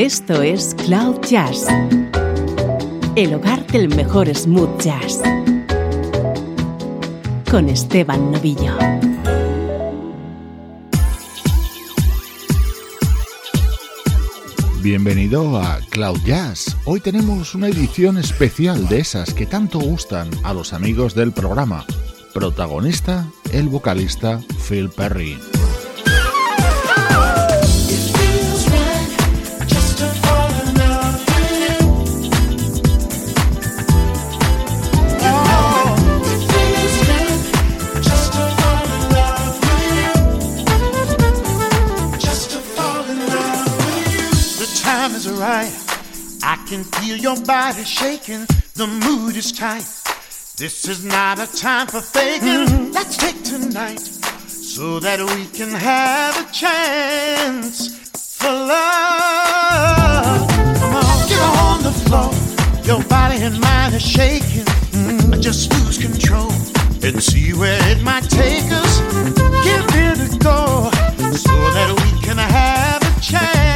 Esto es Cloud Jazz, el hogar del mejor smooth jazz, con Esteban Novillo. Bienvenido a Cloud Jazz. Hoy tenemos una edición especial de esas que tanto gustan a los amigos del programa. Protagonista, el vocalista Phil Perry. Can feel your body shaking. The mood is tight. This is not a time for faking. Mm-hmm. Let's take tonight so that we can have a chance for love. Come on, get on the floor. Your body and mind are shaking. Mm-hmm. Just lose control and see where it might take us. Give it a go so that we can have a chance.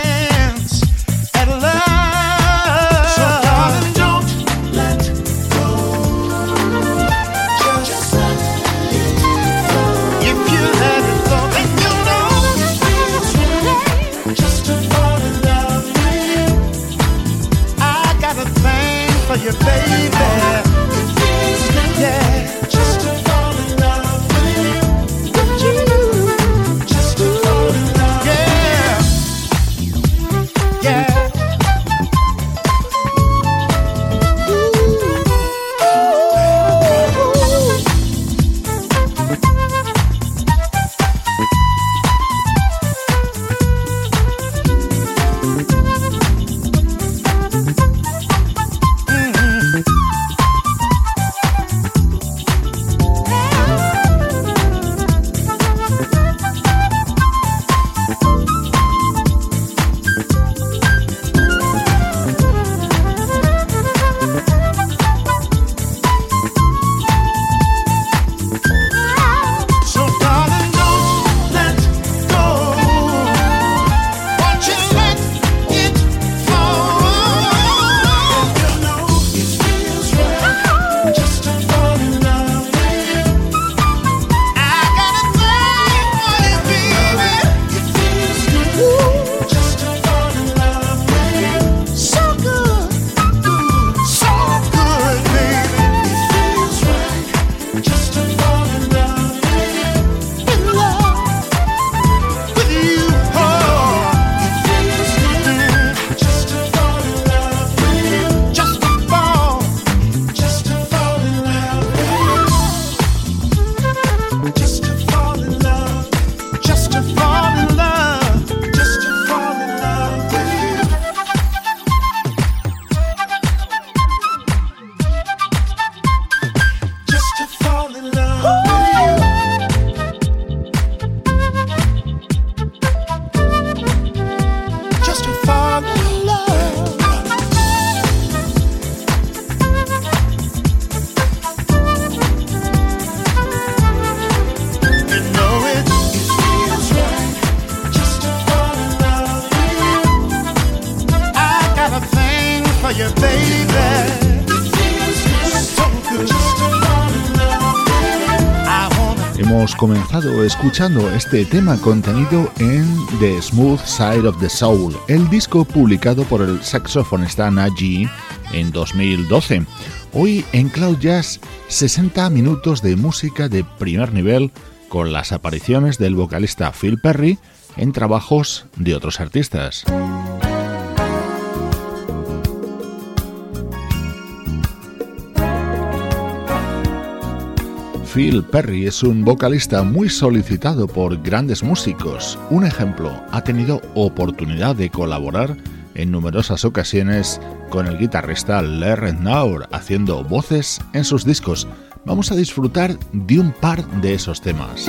Comenzado escuchando este tema contenido en The Smooth Side of the Soul, el disco publicado por el saxofonista Naji en 2012. Hoy en Cloud Jazz, 60 minutos de música de primer nivel con las apariciones del vocalista Phil Perry en trabajos de otros artistas. Phil Perry es un vocalista muy solicitado por grandes músicos. Un ejemplo, ha tenido oportunidad de colaborar en numerosas ocasiones con el guitarrista Larry Naur haciendo voces en sus discos. Vamos a disfrutar de un par de esos temas.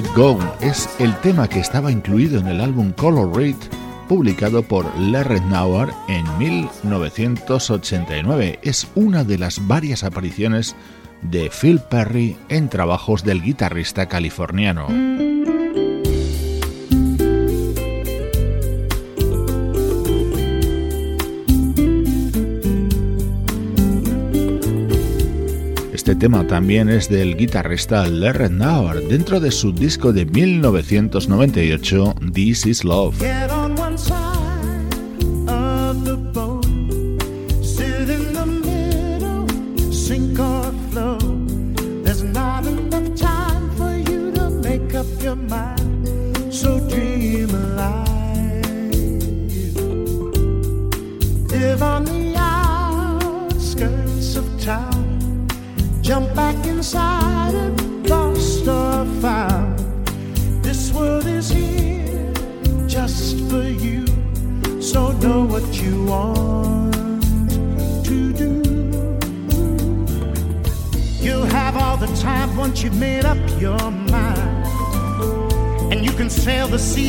Let Go es el tema que estaba incluido en el álbum Color Red publicado por Larry Nauer en 1989. Es una de las varias apariciones de Phil Perry en trabajos del guitarrista californiano. Tema también es del guitarrista Larry Nauer dentro de su disco de 1998 This Is Love.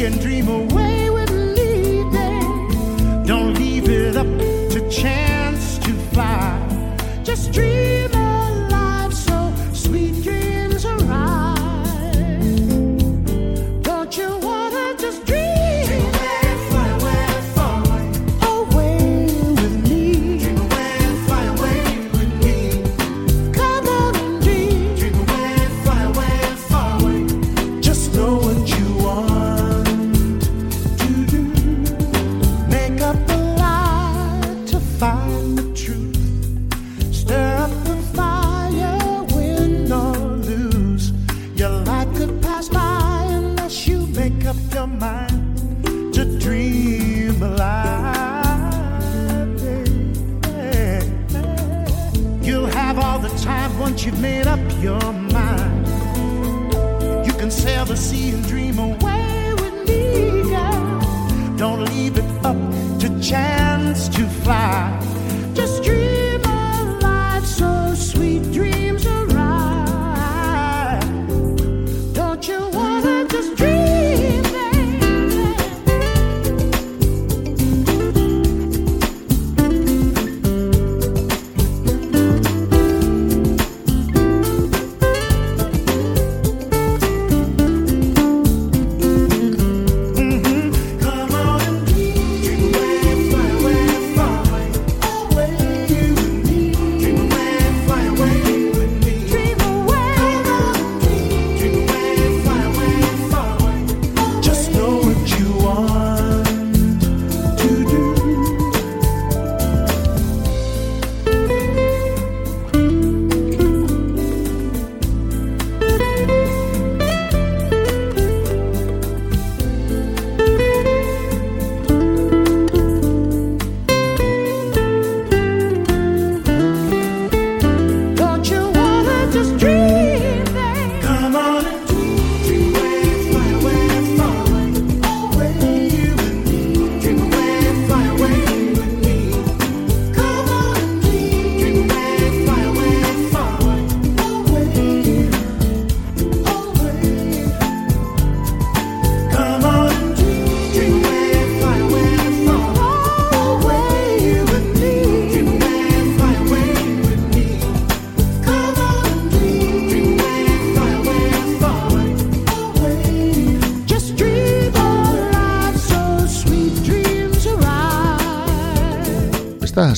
And dream away with leaving. Don't leave it up to chance to fly. Just dream.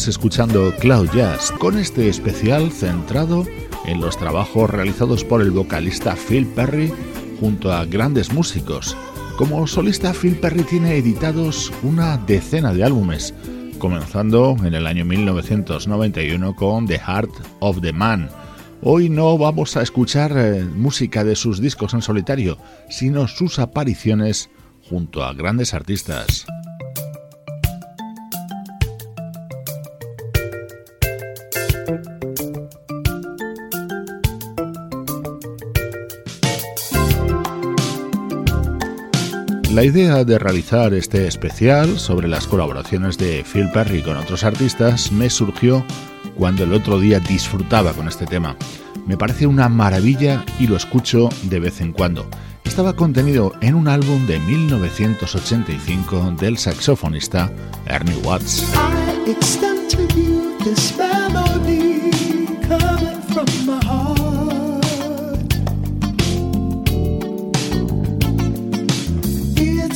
Escuchando Cloud Jazz con este especial centrado en los trabajos realizados por el vocalista Phil Perry junto a grandes músicos. Como solista, Phil Perry tiene editados una decena de álbumes, comenzando en el año 1991 con The Heart of the Man. Hoy no vamos a escuchar eh, música de sus discos en solitario, sino sus apariciones junto a grandes artistas. La idea de realizar este especial sobre las colaboraciones de Phil Perry con otros artistas me surgió cuando el otro día disfrutaba con este tema. Me parece una maravilla y lo escucho de vez en cuando. Estaba contenido en un álbum de 1985 del saxofonista Ernie Watts.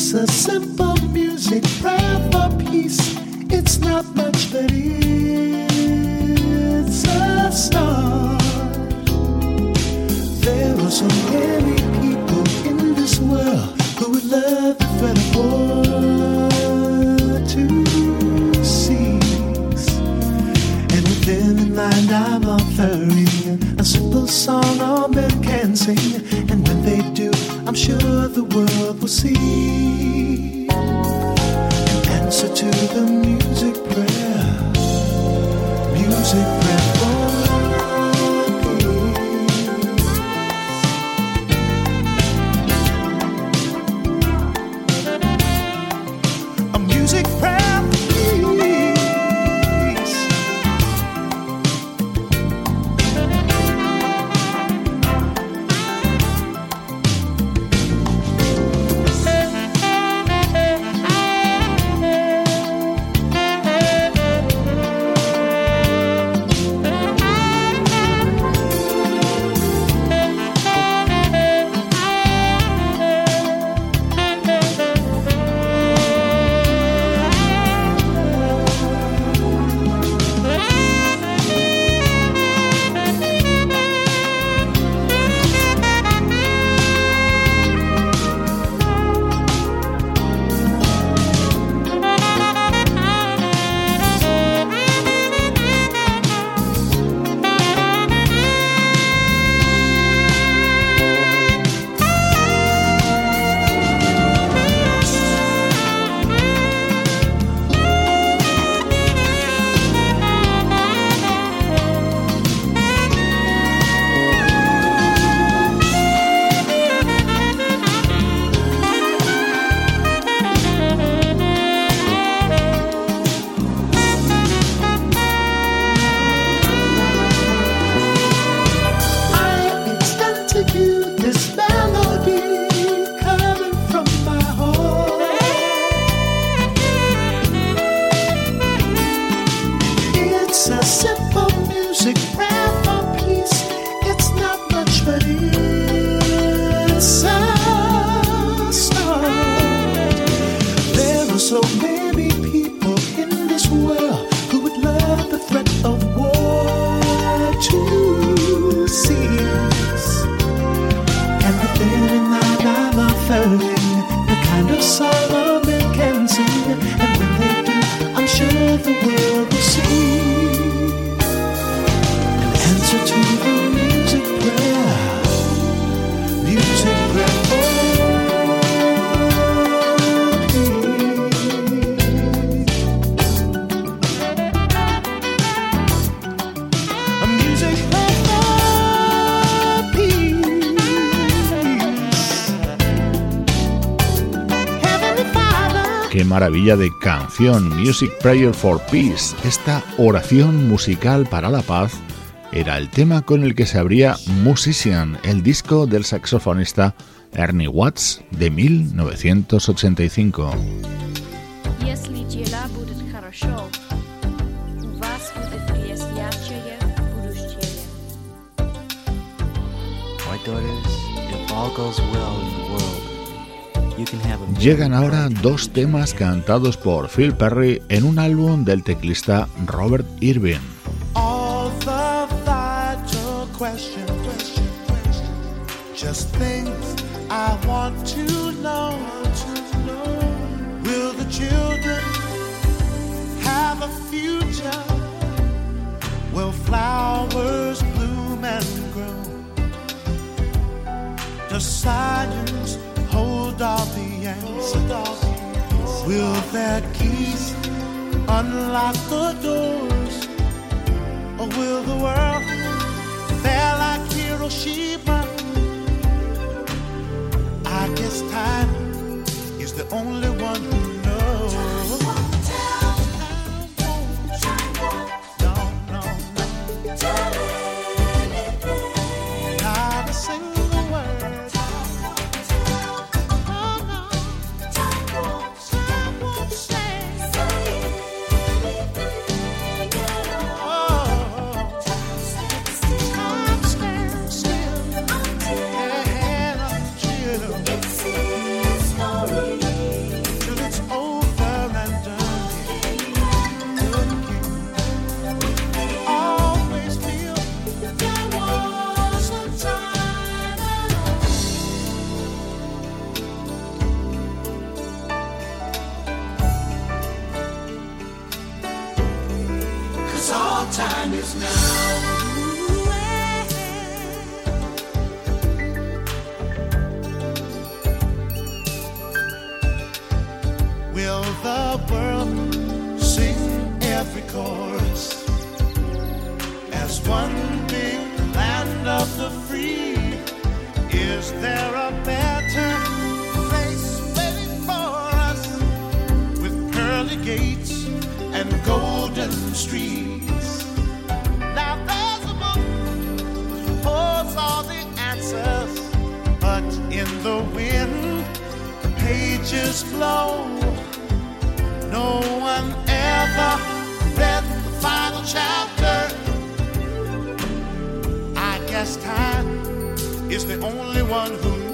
It's a simple music, prayer for peace. It's not much, but it's a start. There are so many people in this world who would love the threat of war to cease. And within the night, I'm a simple song all men can sing. And when they do, I'm sure the world will see an answer to the music prayer. Music prayer maravilla de canción, Music Prayer for Peace. Esta oración musical para la paz era el tema con el que se abría Musician, el disco del saxofonista Ernie Watts de 1985. Llegan ahora dos temas cantados por Phil Perry en un álbum del teclista Robert Irving. Will flowers bloom and grow? Hold all the answers? Will their keys unlock the doors? Or will the world fare like Hiroshima? I guess time is the only one who knows. As one big land of the free? Is there a better place waiting for us with pearly gates and golden streets? Now there's a book holds all the answers, but in the wind the pages blow. No one ever final chapter. I guess time is the only one who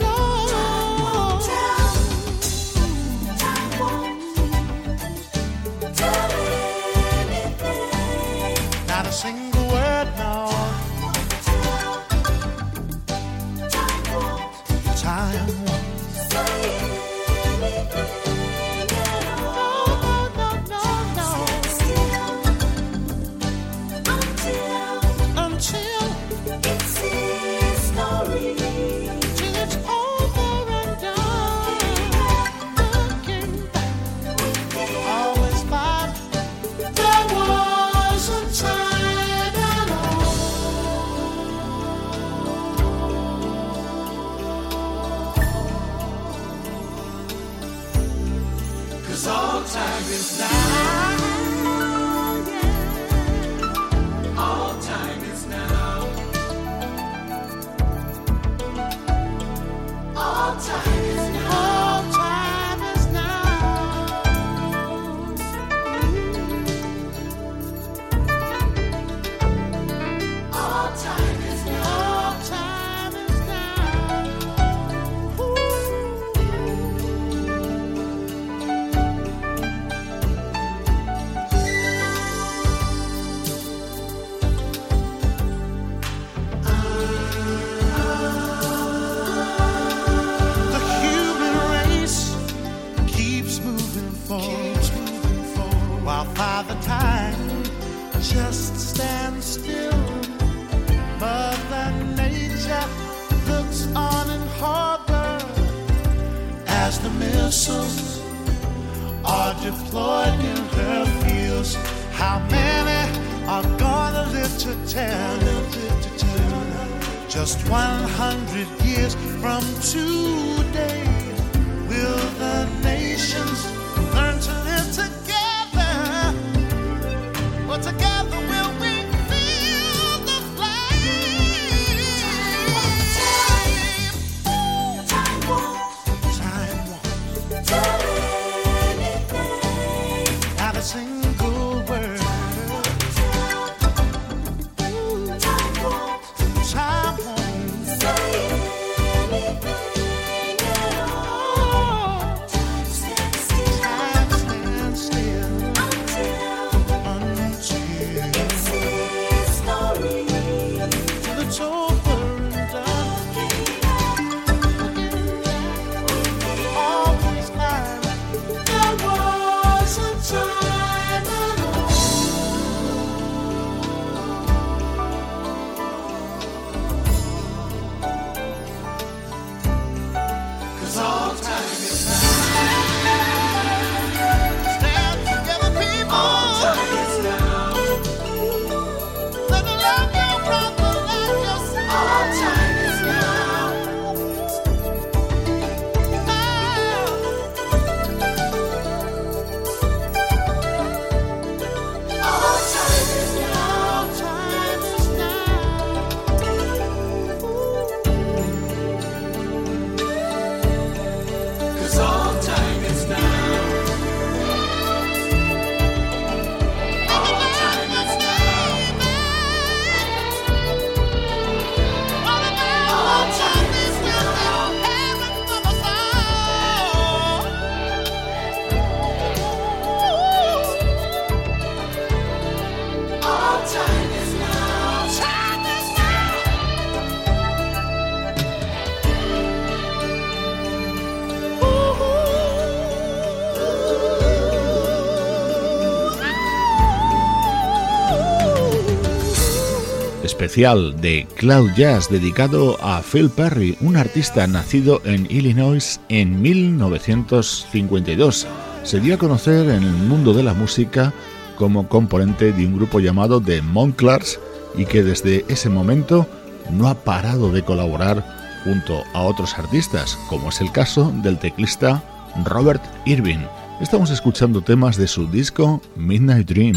de Cloud Jazz dedicado a Phil Perry, un artista nacido en Illinois en 1952. Se dio a conocer en el mundo de la música como componente de un grupo llamado The Monclars y que desde ese momento no ha parado de colaborar junto a otros artistas, como es el caso del teclista Robert Irving. Estamos escuchando temas de su disco Midnight Dream.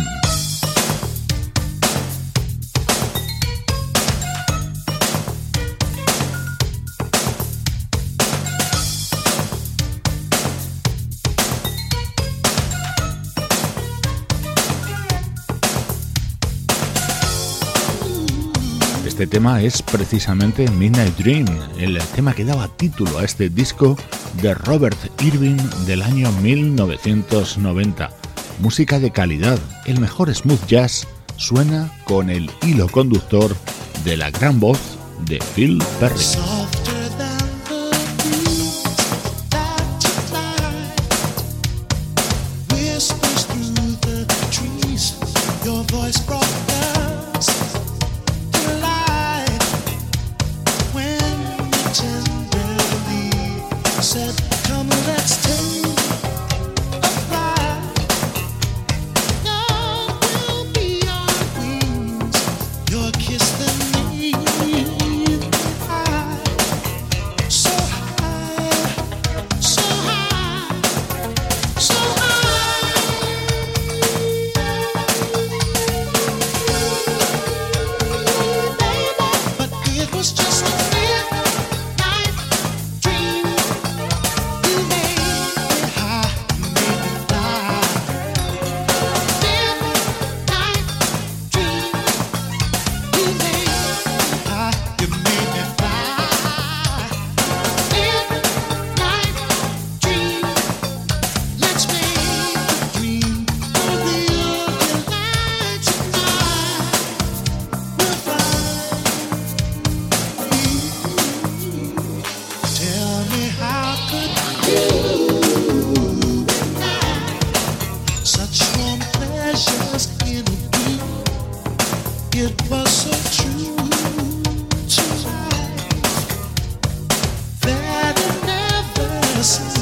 Este tema es precisamente Midnight Dream, el tema que daba título a este disco de Robert Irving del año 1990. Música de calidad, el mejor smooth jazz suena con el hilo conductor de la gran voz de Phil Perry. just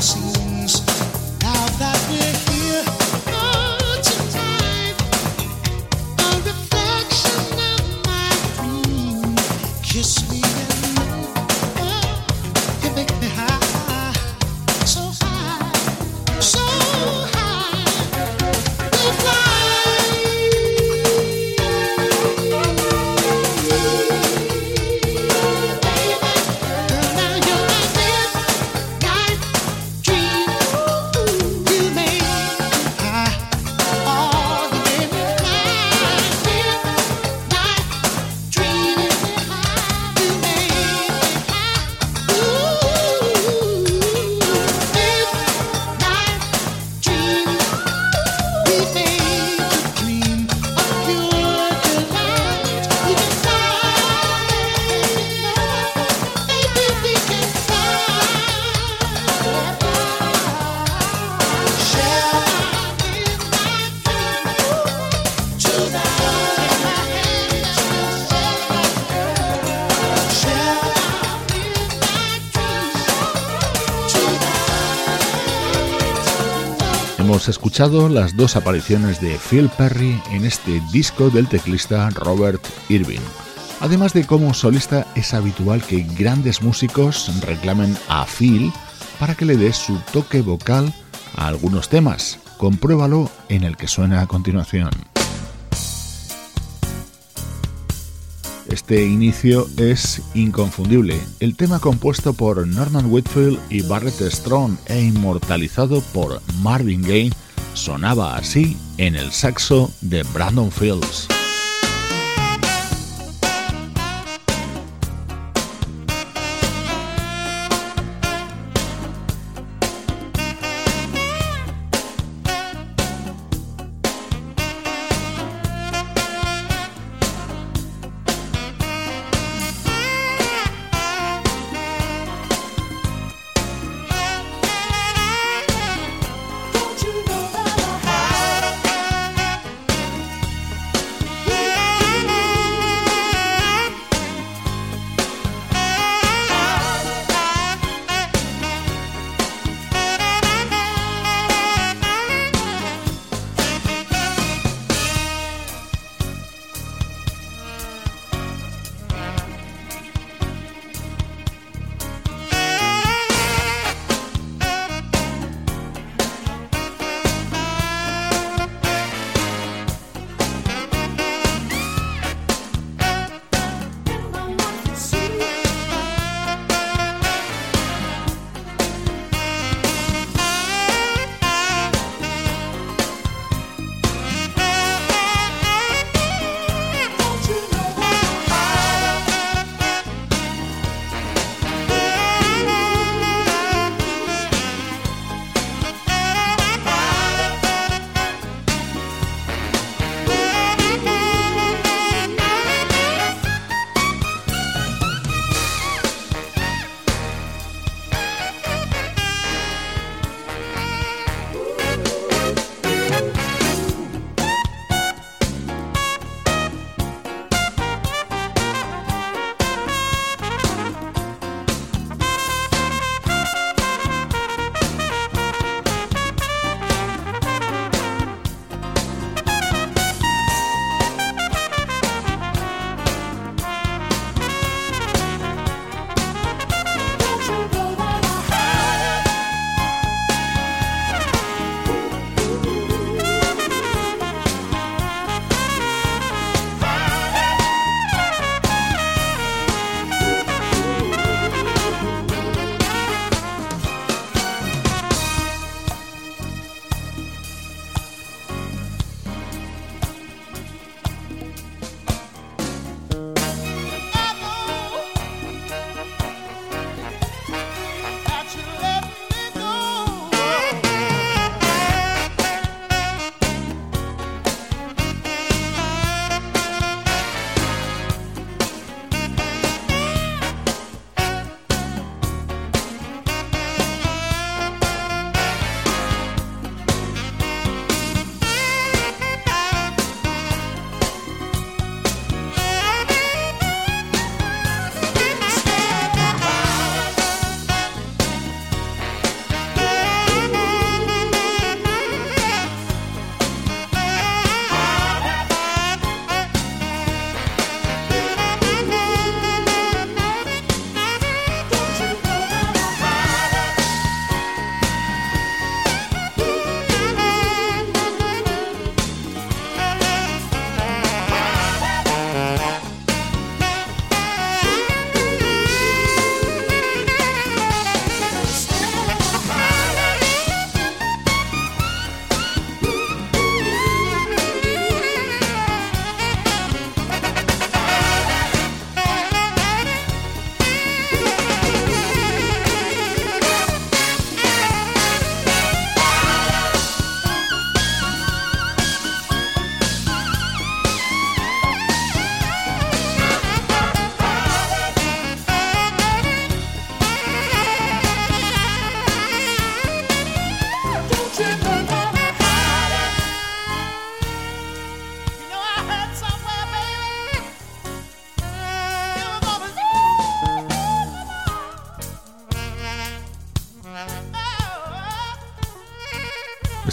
see. Las dos apariciones de Phil Perry en este disco del teclista Robert Irving. Además de como solista es habitual que grandes músicos reclamen a Phil para que le dé su toque vocal a algunos temas. Compruébalo en el que suena a continuación. Este inicio es inconfundible. El tema compuesto por Norman Whitfield y Barrett Strong e inmortalizado por Marvin Gaye sonaba así en el saxo de Brandon Fields.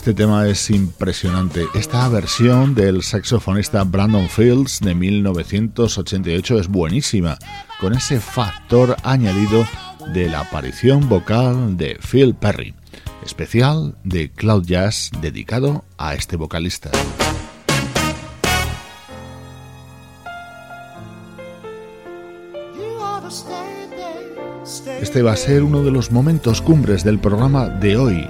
Este tema es impresionante. Esta versión del saxofonista Brandon Fields de 1988 es buenísima, con ese factor añadido de la aparición vocal de Phil Perry, especial de Cloud Jazz dedicado a este vocalista. Este va a ser uno de los momentos cumbres del programa de hoy.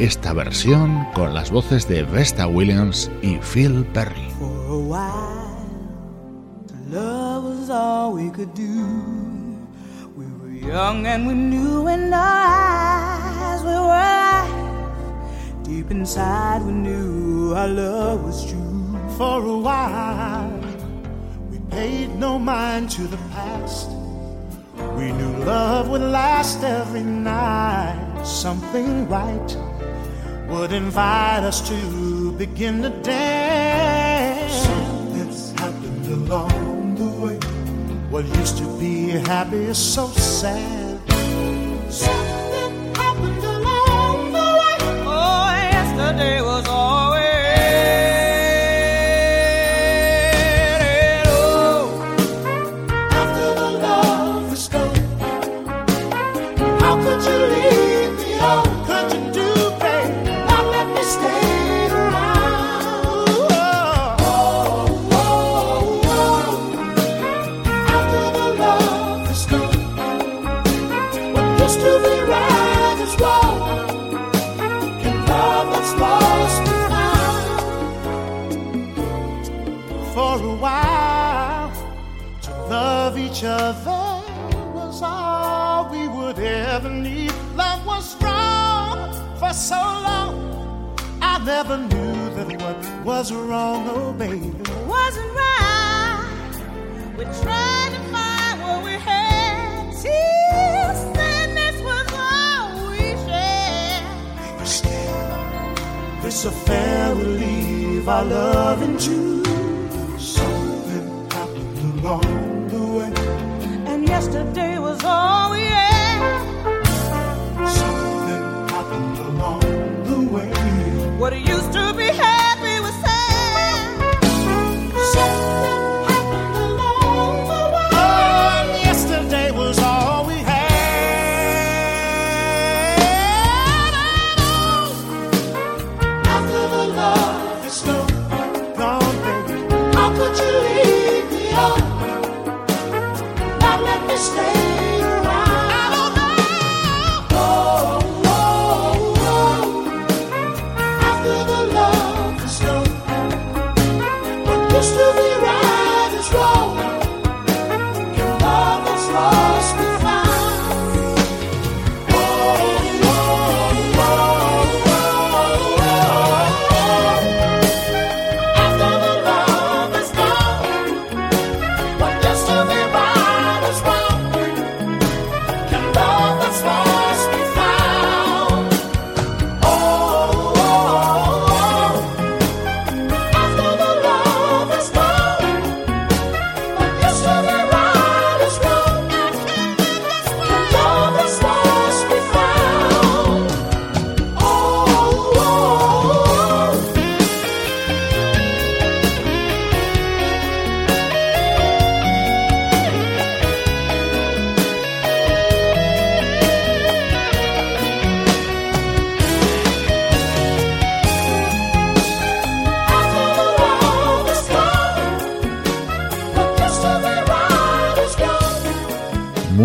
Esta versión con las voces de Vesta Williams y Phil Perry. For a while, love was all we could do. We were young and we knew in our eyes we were alive. Deep inside we knew our love was true. For a while, we paid no mind to the past. We knew love would last every night. Something right would invite us to begin to dance. Something's happened along the way. What used to be happy is so sad. Something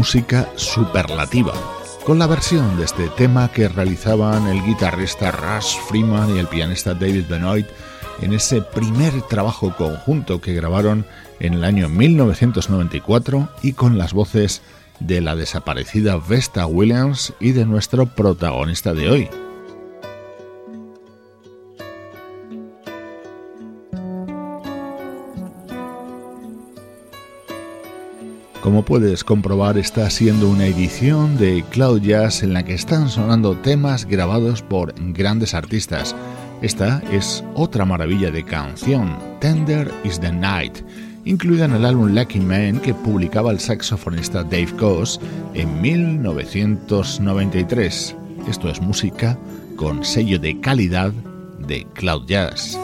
música superlativa, con la versión de este tema que realizaban el guitarrista Russ Freeman y el pianista David Benoit en ese primer trabajo conjunto que grabaron en el año 1994 y con las voces de la desaparecida Vesta Williams y de nuestro protagonista de hoy, Como puedes comprobar, está siendo una edición de Cloud Jazz en la que están sonando temas grabados por grandes artistas. Esta es otra maravilla de canción, Tender is the Night, incluida en el álbum Lucky Man que publicaba el saxofonista Dave Coase en 1993. Esto es música con sello de calidad de Cloud Jazz.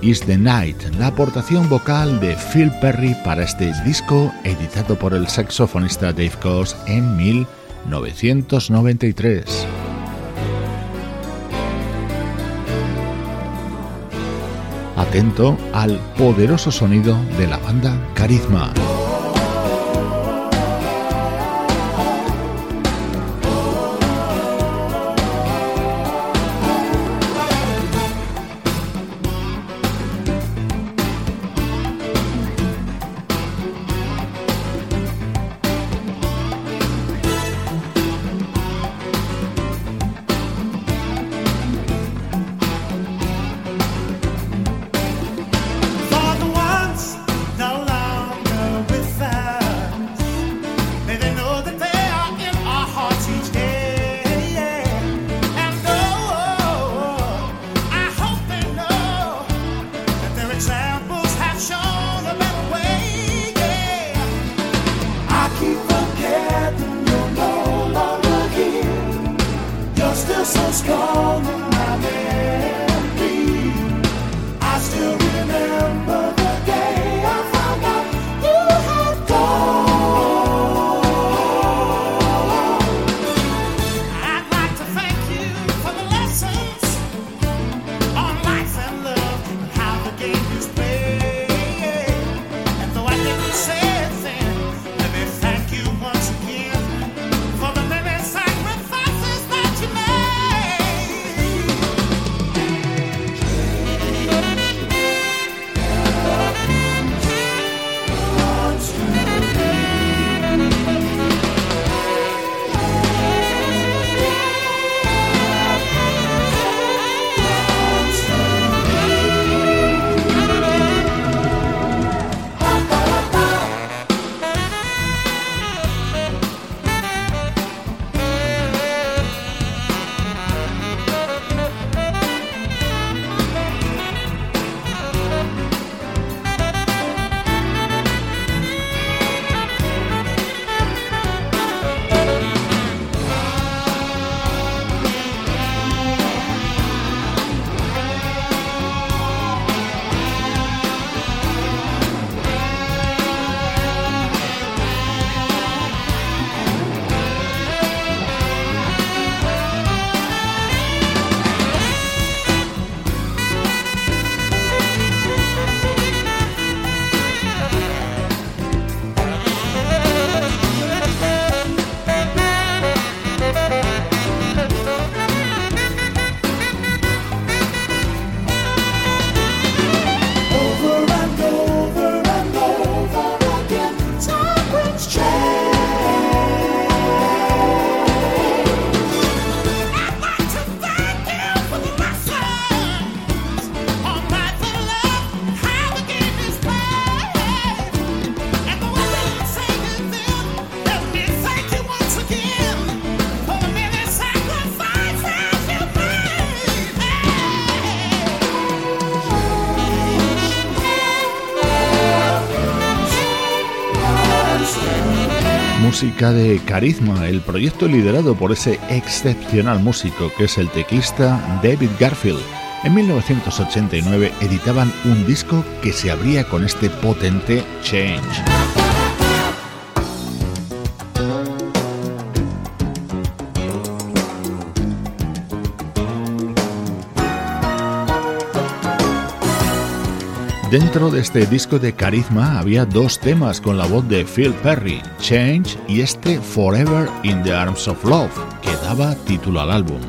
Is the Night, la aportación vocal de Phil Perry para este disco editado por el saxofonista Dave Coase en 1993. Atento al poderoso sonido de la banda Carisma. De Carisma, el proyecto liderado por ese excepcional músico que es el teclista David Garfield. En 1989 editaban un disco que se abría con este potente Change. Dentro de este disco de carisma había dos temas con la voz de Phil Perry, Change y este Forever in the Arms of Love, que daba título al álbum.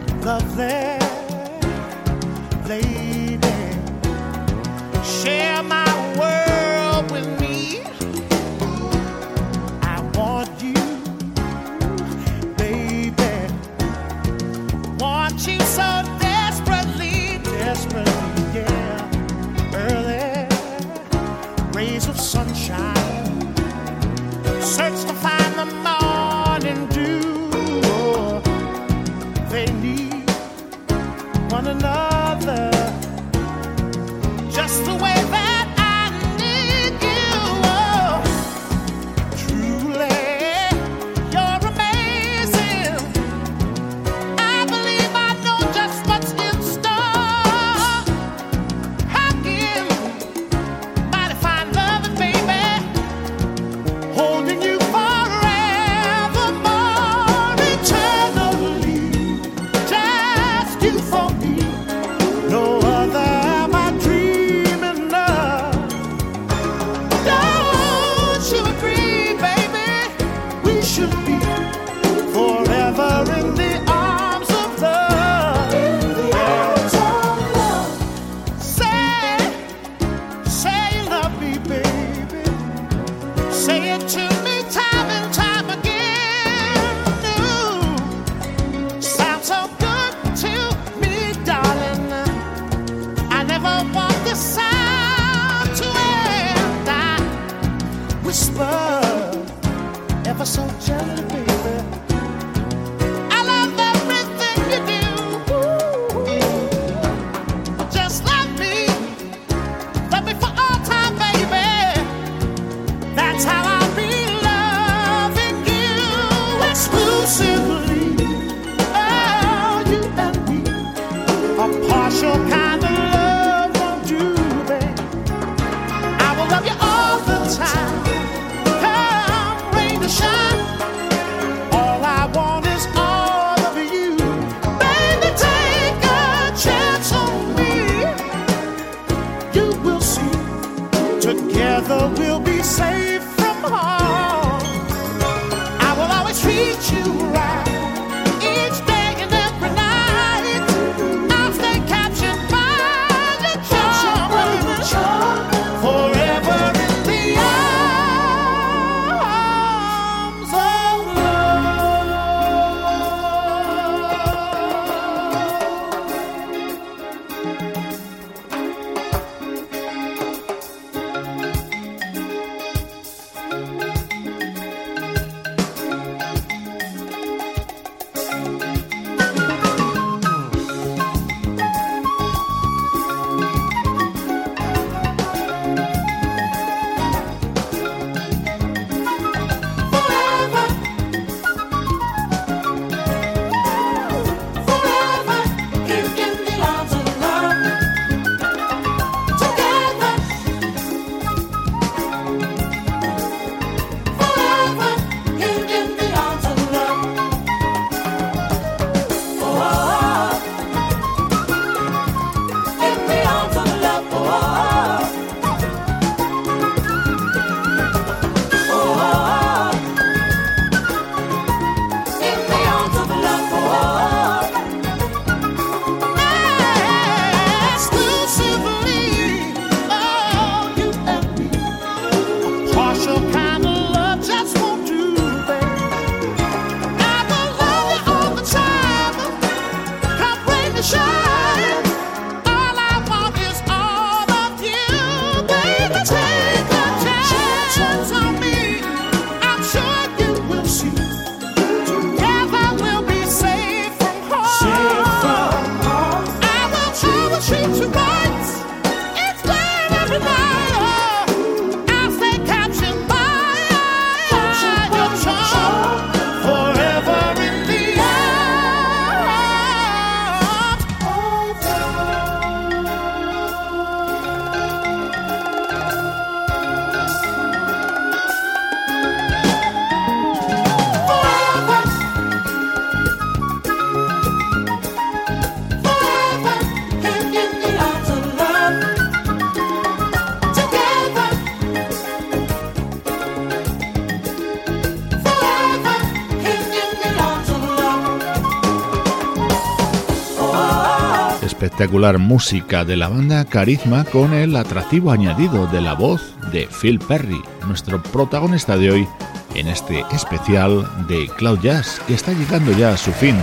Espectacular música de la banda Carisma con el atractivo añadido de la voz de Phil Perry, nuestro protagonista de hoy en este especial de Cloud Jazz que está llegando ya a su fin.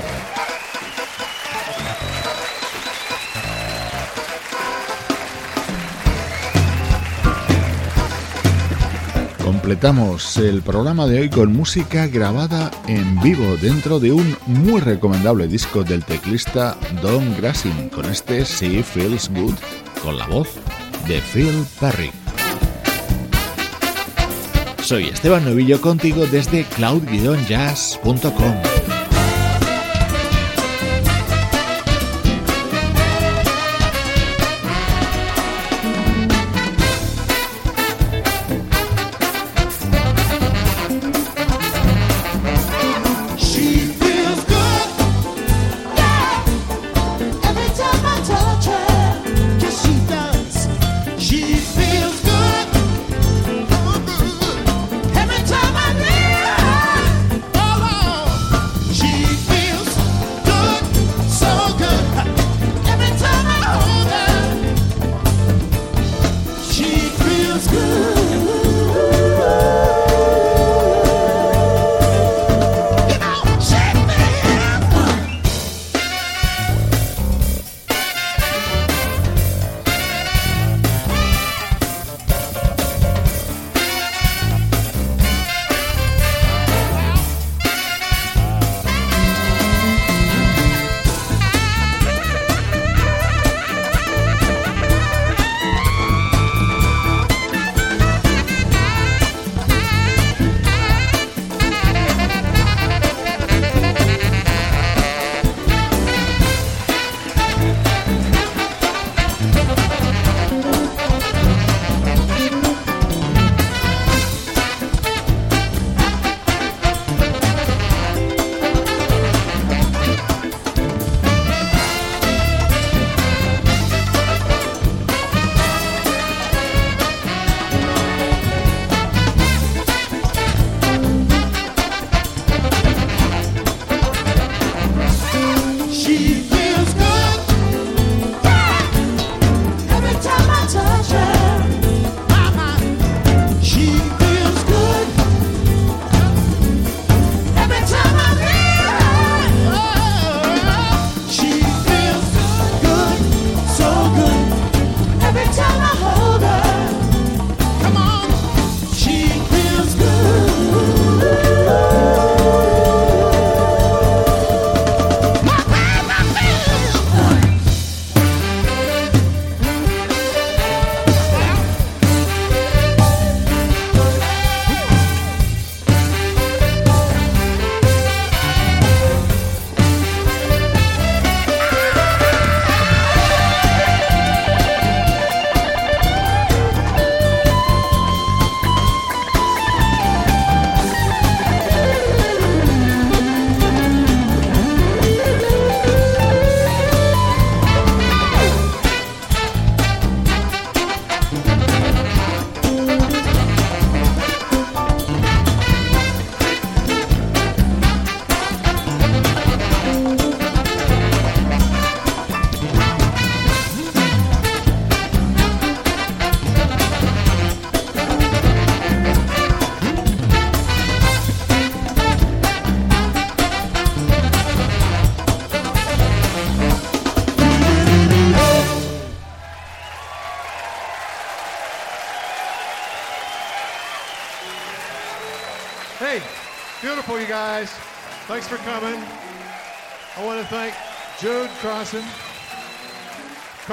Completamos el programa de hoy con música grabada en vivo dentro de un muy recomendable disco del teclista Don Grassin con este She Feels Good con la voz de Phil Perry. Soy Esteban Novillo contigo desde cloud-jazz.com.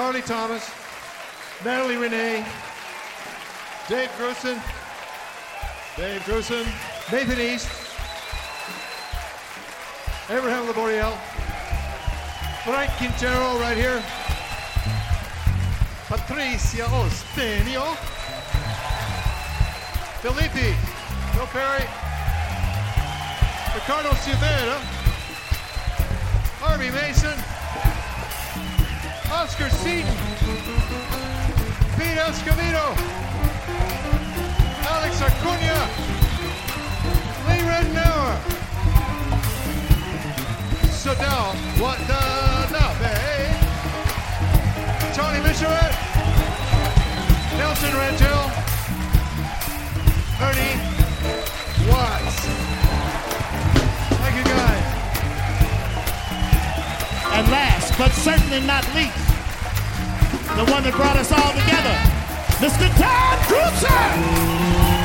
Carly Thomas, Natalie Renee, Dave Grusin, Dave Grusin, Nathan East, Abraham Laboriel, Frank Quintero right here, Patricia Ostenio, Felipe, Bill Perry, Ricardo Silveira, Harvey Mason, Oscar Seaton, Pete Escovedo, Alex Acuna, Lee Rednauer, Sadal Watanabe, eh? Tony Michelet, Nelson Rangel, Ernie Watts. Thank you guys. And last, but certainly not least, the one that brought us all together. Mr. Tom Cruiser!